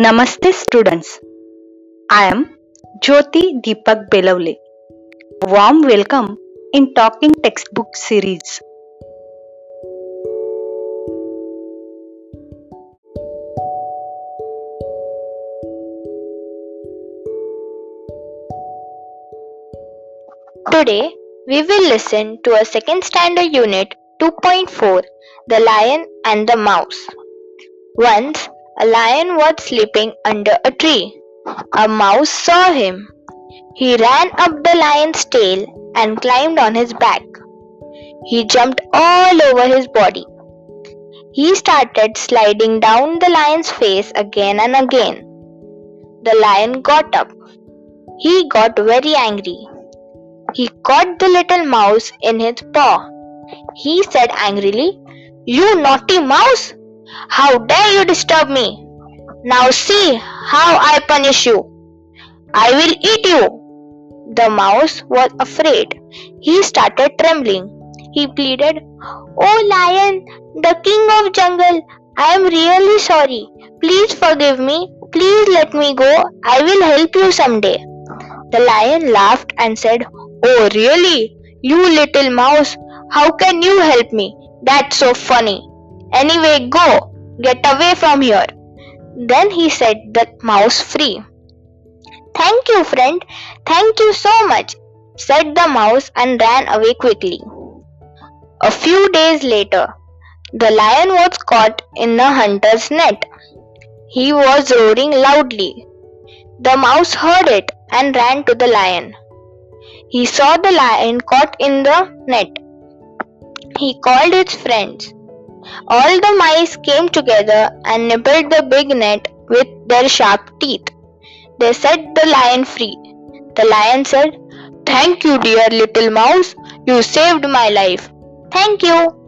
Namaste students. I am Jyoti Deepak Belavle. Warm welcome in Talking Textbook series. Today, we will listen to a second standard unit 2.4 The Lion and the Mouse. Once, a lion was sleeping under a tree. A mouse saw him. He ran up the lion's tail and climbed on his back. He jumped all over his body. He started sliding down the lion's face again and again. The lion got up. He got very angry. He caught the little mouse in his paw. He said angrily, You naughty mouse! How dare you disturb me? Now see how I punish you. I will eat you. The mouse was afraid. He started trembling. He pleaded, Oh lion, the king of jungle, I am really sorry. Please forgive me. Please let me go. I will help you someday. The lion laughed and said, Oh really? You little mouse, how can you help me? That's so funny. Anyway, go. Get away from here. Then he set the mouse free. Thank you, friend. Thank you so much, said the mouse and ran away quickly. A few days later, the lion was caught in the hunter's net. He was roaring loudly. The mouse heard it and ran to the lion. He saw the lion caught in the net. He called his friends. All the mice came together and nibbled the big net with their sharp teeth. They set the lion free. The lion said, Thank you, dear little mouse. You saved my life. Thank you.